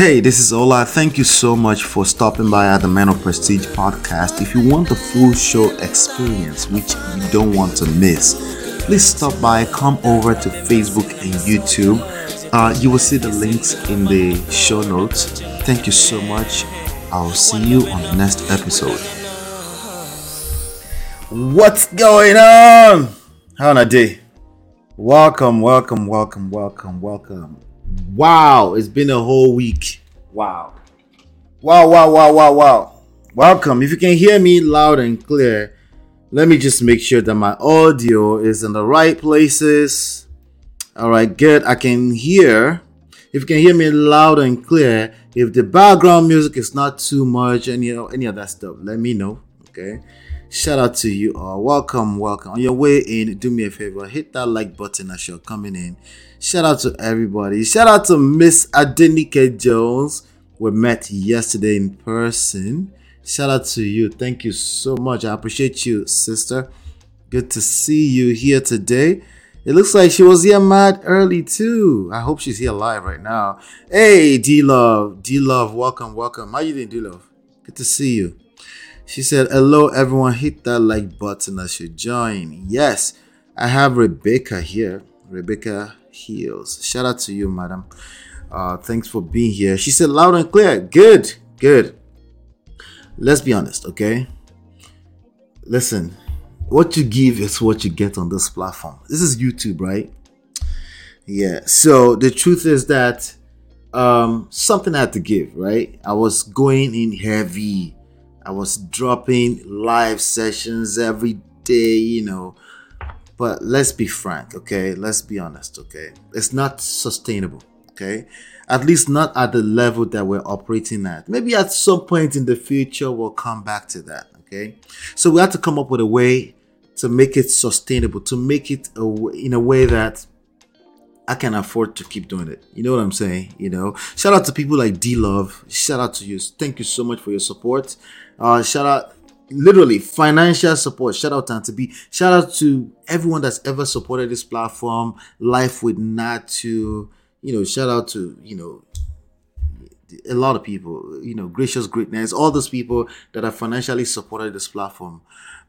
Hey, this is Ola. Thank you so much for stopping by at the Man of Prestige podcast. If you want the full show experience, which you don't want to miss, please stop by, come over to Facebook and YouTube. Uh, you will see the links in the show notes. Thank you so much. I'll see you on the next episode. What's going on? How on a day? Welcome, welcome, welcome, welcome, welcome. Wow, it's been a whole week. Wow. Wow, wow, wow, wow, wow. Welcome. If you can hear me loud and clear, let me just make sure that my audio is in the right places. All right, good. I can hear. If you can hear me loud and clear, if the background music is not too much, any any of that stuff, let me know. Okay. Shout out to you all. Welcome, welcome. On your way in, do me a favor, hit that like button as you're coming in. Shout out to everybody. Shout out to Miss Adenike Jones. We met yesterday in person. Shout out to you. Thank you so much. I appreciate you, sister. Good to see you here today. It looks like she was here mad early too. I hope she's here live right now. Hey, D Love, D Love, welcome, welcome. How you doing, D Love? Good to see you. She said, Hello, everyone. Hit that like button as you join. Yes, I have Rebecca here. Rebecca Heels. Shout out to you, madam. Uh, thanks for being here. She said, Loud and clear. Good, good. Let's be honest, okay? Listen, what you give is what you get on this platform. This is YouTube, right? Yeah. So the truth is that um, something I had to give, right? I was going in heavy I was dropping live sessions every day, you know. But let's be frank, okay? Let's be honest, okay? It's not sustainable, okay? At least not at the level that we're operating at. Maybe at some point in the future, we'll come back to that, okay? So we have to come up with a way to make it sustainable, to make it a, in a way that I can afford to keep doing it. You know what I'm saying? You know, shout out to people like D Love. Shout out to you. Thank you so much for your support. Uh, shout out, literally financial support. Shout out to Auntie B. Shout out to everyone that's ever supported this platform. Life with Natu. You know, shout out to you know a lot of people. You know, gracious greatness. All those people that have financially supported this platform.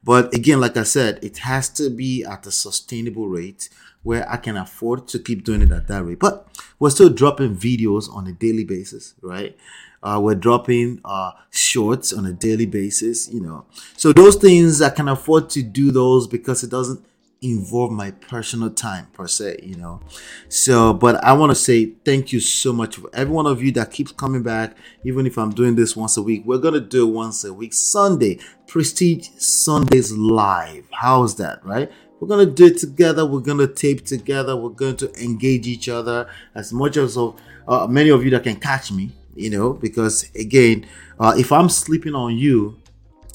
But again, like I said, it has to be at a sustainable rate where I can afford to keep doing it at that rate. But we're still dropping videos on a daily basis, right? Uh, we're dropping uh, shorts on a daily basis, you know. So those things I can afford to do those because it doesn't involve my personal time per se, you know. So, but I want to say thank you so much for every one of you that keeps coming back, even if I'm doing this once a week. We're gonna do it once a week, Sunday, Prestige Sundays live. How's that, right? We're gonna do it together. We're gonna tape together. We're going to engage each other as much as of uh, many of you that can catch me you know, because again, uh, if I'm sleeping on you,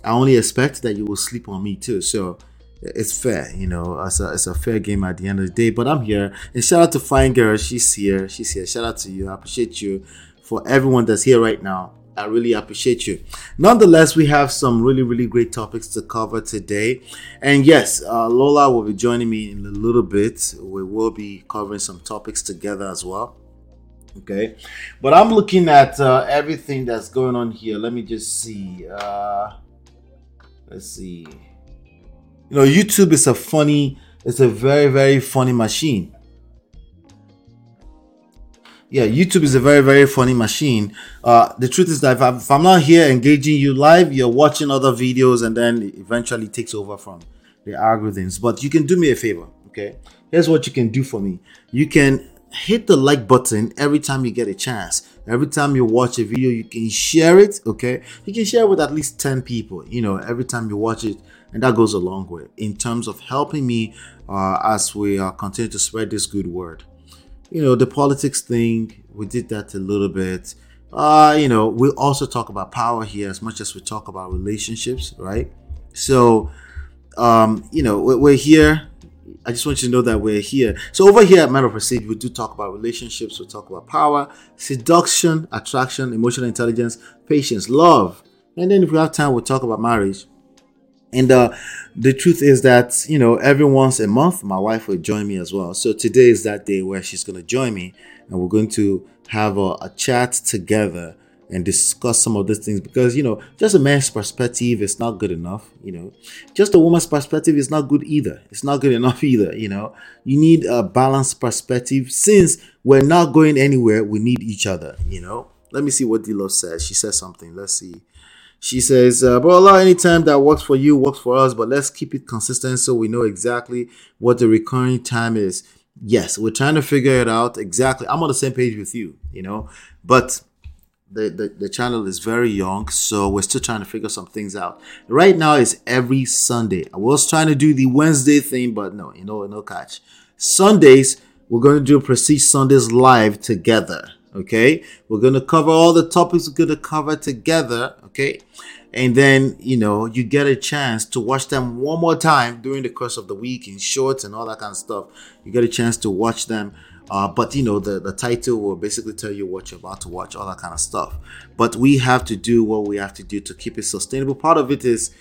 I only expect that you will sleep on me too. So it's fair, you know, it's a, it's a fair game at the end of the day. But I'm here, and shout out to Fine Girl, she's here, she's here. Shout out to you, I appreciate you for everyone that's here right now. I really appreciate you. Nonetheless, we have some really, really great topics to cover today. And yes, uh, Lola will be joining me in a little bit. We will be covering some topics together as well okay? But i'm looking at uh, everything that's going on here. Let me just see uh, let's see. You know youtube is a funny it's a very very funny machine. Yeah youtube is a very very funny machine. Uh, the truth is that if I'm, if I'm not here engaging you live you're watching other videos and then eventually takes over from the algorithms. But you can do me a favor okay? Here's what you can do for me. You can hit the like button every time you get a chance. Every time you watch a video, you can share it. Okay, you can share with at least 10 people, you know, every time you watch it, and that goes a long way in terms of helping me uh, as we uh, continue to spread this good word. You know, the politics thing, we did that a little bit. Uh, you know, we also talk about power here as much as we talk about relationships, right? So, um, you know, we're here I just want you to know that we're here. So over here at Man of Prestige, we do talk about relationships, we talk about power, seduction, attraction, emotional intelligence, patience, love. And then if we have time, we'll talk about marriage. And uh, the truth is that, you know, every once a month, my wife will join me as well. So today is that day where she's going to join me and we're going to have a, a chat together and discuss some of these things because you know just a man's perspective is not good enough you know. Just a woman's perspective is not good either. It's not good enough either you know. You need a balanced perspective. Since we're not going anywhere we need each other you know. Let me see what d says. She says something. Let's see. She says uh, bro Ola, any anytime that works for you works for us but let's keep it consistent so we know exactly what the recurring time is. Yes we're trying to figure it out exactly. I'm on the same page with you you know. But the, the, the channel is very young, so we're still trying to figure some things out. Right now it's every Sunday. I was trying to do the Wednesday thing, but no, you know, no catch. Sundays, we're going to do Prestige Sundays live together. Okay, we're going to cover all the topics we're going to cover together. Okay, and then you know you get a chance to watch them one more time during the course of the week in shorts and all that kind of stuff. You get a chance to watch them uh, but you know, the, the title will basically tell you what you're about to watch, all that kind of stuff. But we have to do what we have to do to keep it sustainable. Part of it is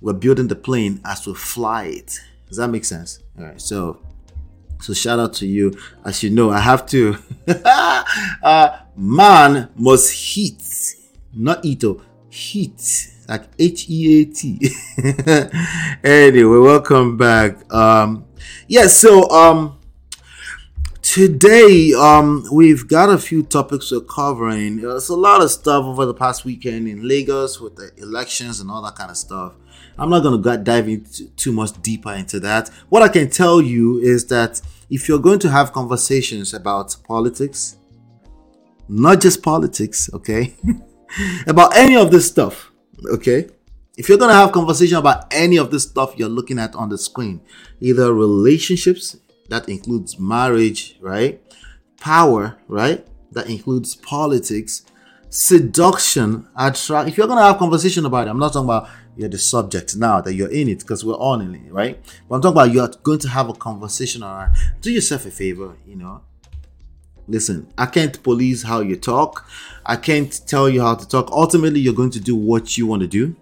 we're building the plane as we fly it. Does that make sense? All right. So, so shout out to you. As you know, I have to. uh, man must heat, not ito, heat like H E A T. anyway, welcome back. Um, yeah. So um Today, um, we've got a few topics we're covering. There's a lot of stuff over the past weekend in Lagos with the elections and all that kind of stuff. I'm not going to dive into too much deeper into that. What I can tell you is that if you're going to have conversations about politics, not just politics, okay, about any of this stuff, okay, if you're going to have conversation about any of this stuff you're looking at on the screen, either relationships, that includes marriage, right? Power, right? That includes politics, seduction, attract. If you're gonna have conversation about it, I'm not talking about you're the subject now that you're in it because we're all in it, right? But I'm talking about you're going to have a conversation around. Do yourself a favor, you know. Listen, I can't police how you talk. I can't tell you how to talk. Ultimately, you're going to do what you want to do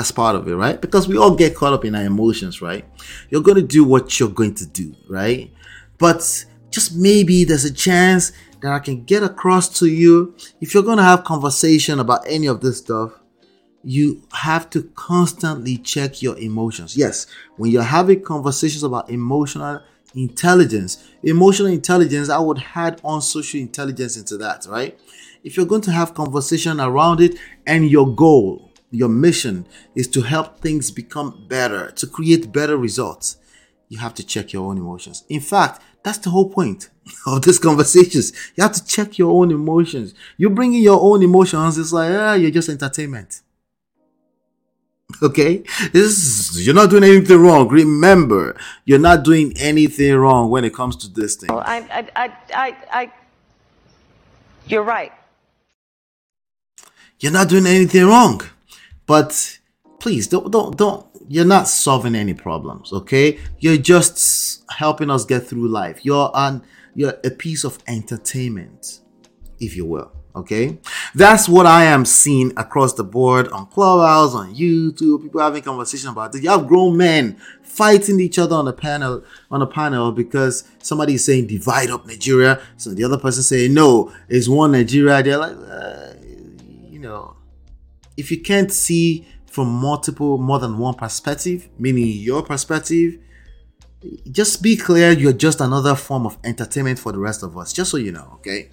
that's part of it, right? Because we all get caught up in our emotions, right? You're going to do what you're going to do, right? But just maybe there's a chance that I can get across to you. If you're going to have conversation about any of this stuff, you have to constantly check your emotions. Yes, when you're having conversations about emotional intelligence, emotional intelligence, I would add on social intelligence into that, right? If you're going to have conversation around it and your goal, your mission is to help things become better, to create better results, you have to check your own emotions. In fact, that's the whole point of these conversations. You have to check your own emotions. You bring in your own emotions, it's like, ah, you're just entertainment. Okay? This is, you're not doing anything wrong. Remember, you're not doing anything wrong when it comes to this thing. Well, I, I, I, I, I you're right. You're not doing anything wrong. But please don't don't don't you're not solving any problems, okay? You're just helping us get through life. You're an you're a piece of entertainment, if you will. Okay, that's what I am seeing across the board on Clubhouse, on YouTube. People having conversation about this. You have grown men fighting each other on the panel on a panel because somebody is saying divide up Nigeria, so the other person saying no, it's one Nigeria. They're like, uh, if you can't see from multiple, more than one perspective, meaning your perspective, just be clear you're just another form of entertainment for the rest of us, just so you know, okay?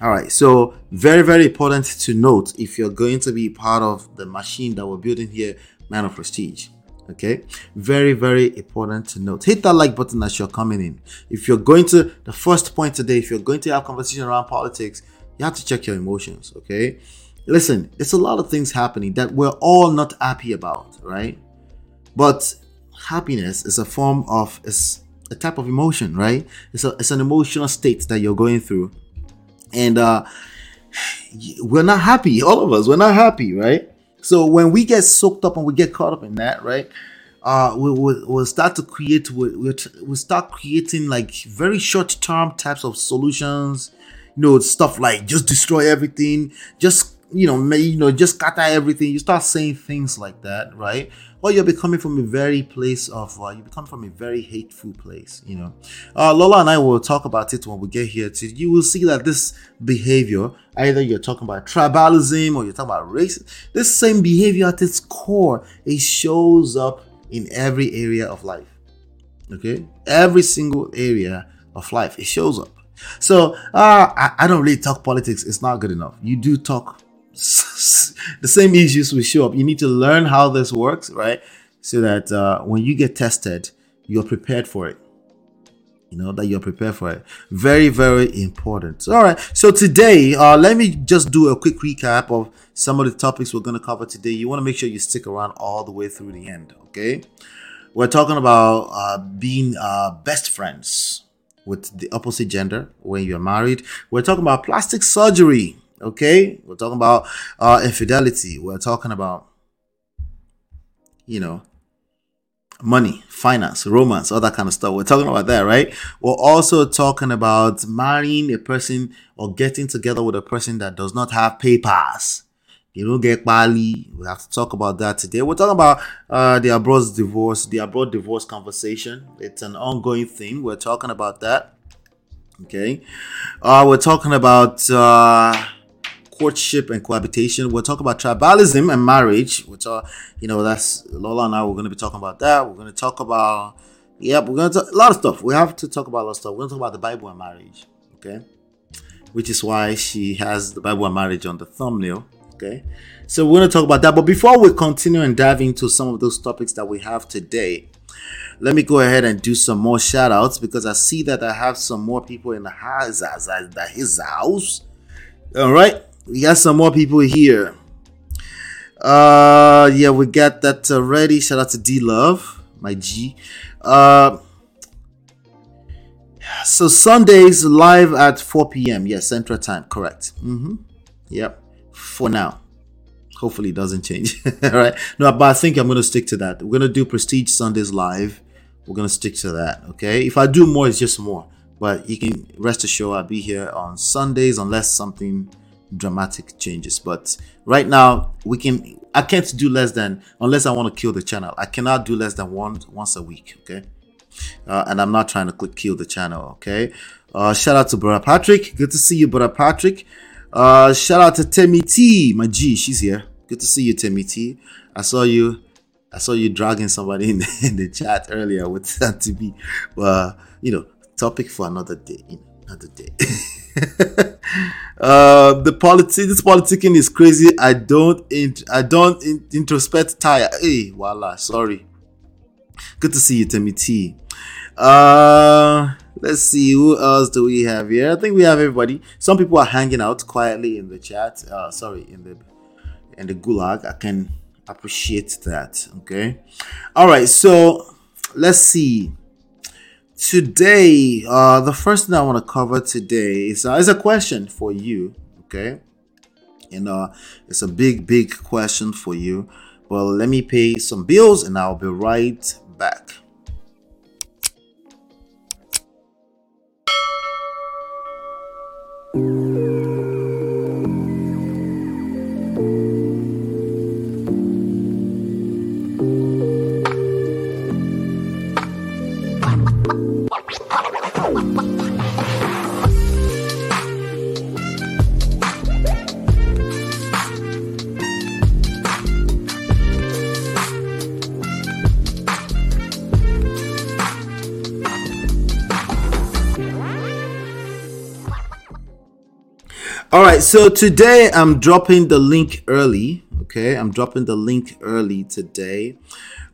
All right, so very, very important to note if you're going to be part of the machine that we're building here, Man of Prestige. Okay, very, very important to note. Hit that like button as you're coming in. If you're going to the first point today, if you're going to have conversation around politics, you have to check your emotions. Okay, listen, it's a lot of things happening that we're all not happy about, right? But happiness is a form of it's a type of emotion, right? It's a it's an emotional state that you're going through, and uh, we're not happy. All of us, we're not happy, right? So when we get soaked up and we get caught up in that, right? Uh, we, will we'll start to create we, we'll, we'll start creating like very short term types of solutions you know stuff like just destroy everything just you know, may, you know, just scatter everything. You start saying things like that, right? Or you're becoming from a very place of, uh, you become from a very hateful place, you know. Uh, Lola and I will talk about it when we get here. To you will see that this behavior, either you're talking about tribalism or you're talking about race, this same behavior at its core, it shows up in every area of life. Okay, every single area of life, it shows up. So uh, I, I don't really talk politics. It's not good enough. You do talk the same issues will show up. You need to learn how this works, right? So that uh, when you get tested, you're prepared for it. You know that you're prepared for it. Very, very important. All right. So today, uh, let me just do a quick recap of some of the topics we're going to cover today. You want to make sure you stick around all the way through the end. Okay. We're talking about uh, being uh, best friends with the opposite gender when you're married. We're talking about plastic surgery Okay, we're talking about uh, infidelity. We're talking about, you know, money, finance, romance, all that kind of stuff. We're talking about that, right? We're also talking about marrying a person or getting together with a person that does not have papers. You don't get Bali. We have to talk about that today. We're talking about uh, the abroad divorce, the abroad divorce conversation. It's an ongoing thing. We're talking about that. Okay. Uh, we're talking about uh, courtship and cohabitation. We'll talk about tribalism and marriage, which are, you know, that's Lola and I. We're going to be talking about that. We're going to talk about, yeah, we're going to talk a lot of stuff. We have to talk about a lot of stuff. We're going to talk about the Bible and marriage, okay? Which is why she has the Bible and marriage on the thumbnail, okay? So we're going to talk about that. But before we continue and dive into some of those topics that we have today, let me go ahead and do some more shout outs because I see that I have some more people in the house. His house. All right we got some more people here. Uh, yeah, we got that already. Shout out to D Love, my G. Uh, so Sundays live at 4 p.m. Yes, Central Time. Correct. Mm-hmm. Yep. For now. Hopefully it doesn't change. All right. No, but I think I'm gonna stick to that. We're gonna do Prestige Sundays live. We're gonna stick to that. Okay. If I do more, it's just more. But you can rest assured I'll be here on Sundays unless something dramatic changes. But right now, we can. I can't do less than unless I want to kill the channel. I cannot do less than one once a week. Okay, uh, and I'm not trying to click kill the channel. Okay. Uh, shout out to brother Patrick. Good to see you, brother Patrick. Uh, shout out to Temi T, my G. She's here. Good to see you, Temi T. I saw you. I saw you dragging somebody in the, in the chat earlier with that to be, Well, you know, topic for another day. Another day. uh, the politics, this politicking is crazy. I don't, int- I don't in- introspect tire. Hey, voila, sorry. Good to see you, Temi T. Uh, let's see who else do we have here. I think we have everybody. Some people are hanging out quietly in the chat. Uh, sorry, in the in the gulag. I can appreciate that. Okay. All right. So let's see today uh the first thing i want to cover today is, uh, is a question for you okay? And uh it's a big big question for you well let me pay some bills and i'll be right back All right, so today I'm dropping the link early. Okay, I'm dropping the link early today.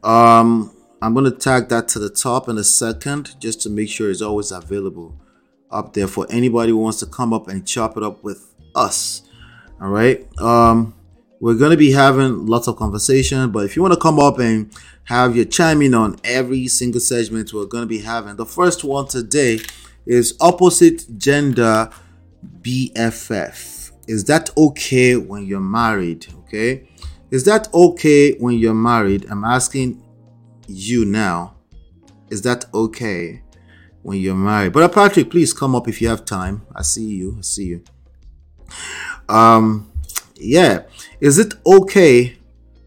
Um, I'm gonna tag that to the top in a second just to make sure it's always available up there for anybody who wants to come up and chop it up with us. All right. Um, we're gonna be having lots of conversation, but if you want to come up and have your chiming on every single segment we're gonna be having, the first one today is opposite gender BFF. Is that okay when you're married? Okay. Is that okay when you're married? I'm asking you now. Is that okay when you're married? Brother Patrick, please come up if you have time. I see you. I see you. Um, yeah, is it okay?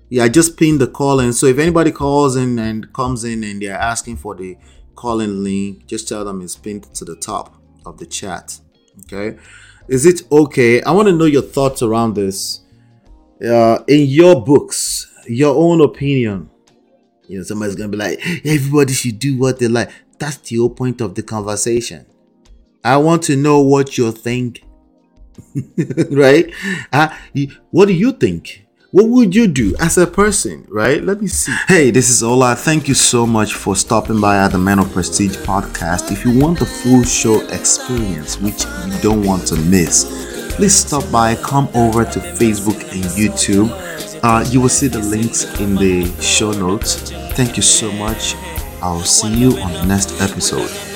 Yeah, I just pinned the call in. So if anybody calls in and comes in and they're asking for the call-in link, just tell them it's pinned to the top of the chat. Okay, is it okay? I want to know your thoughts around this. Uh, in your books, your own opinion. You know, somebody's gonna be like, everybody should do what they like. That's the whole point of the conversation. I want to know what you think. right? Uh, what do you think? What would you do as a person, right? Let me see. Hey, this is Ola. Thank you so much for stopping by at the Man of Prestige podcast. If you want the full show experience, which you don't want to miss, please stop by, come over to Facebook and YouTube. Uh, you will see the links in the show notes. Thank you so much. I'll see you on the next episode.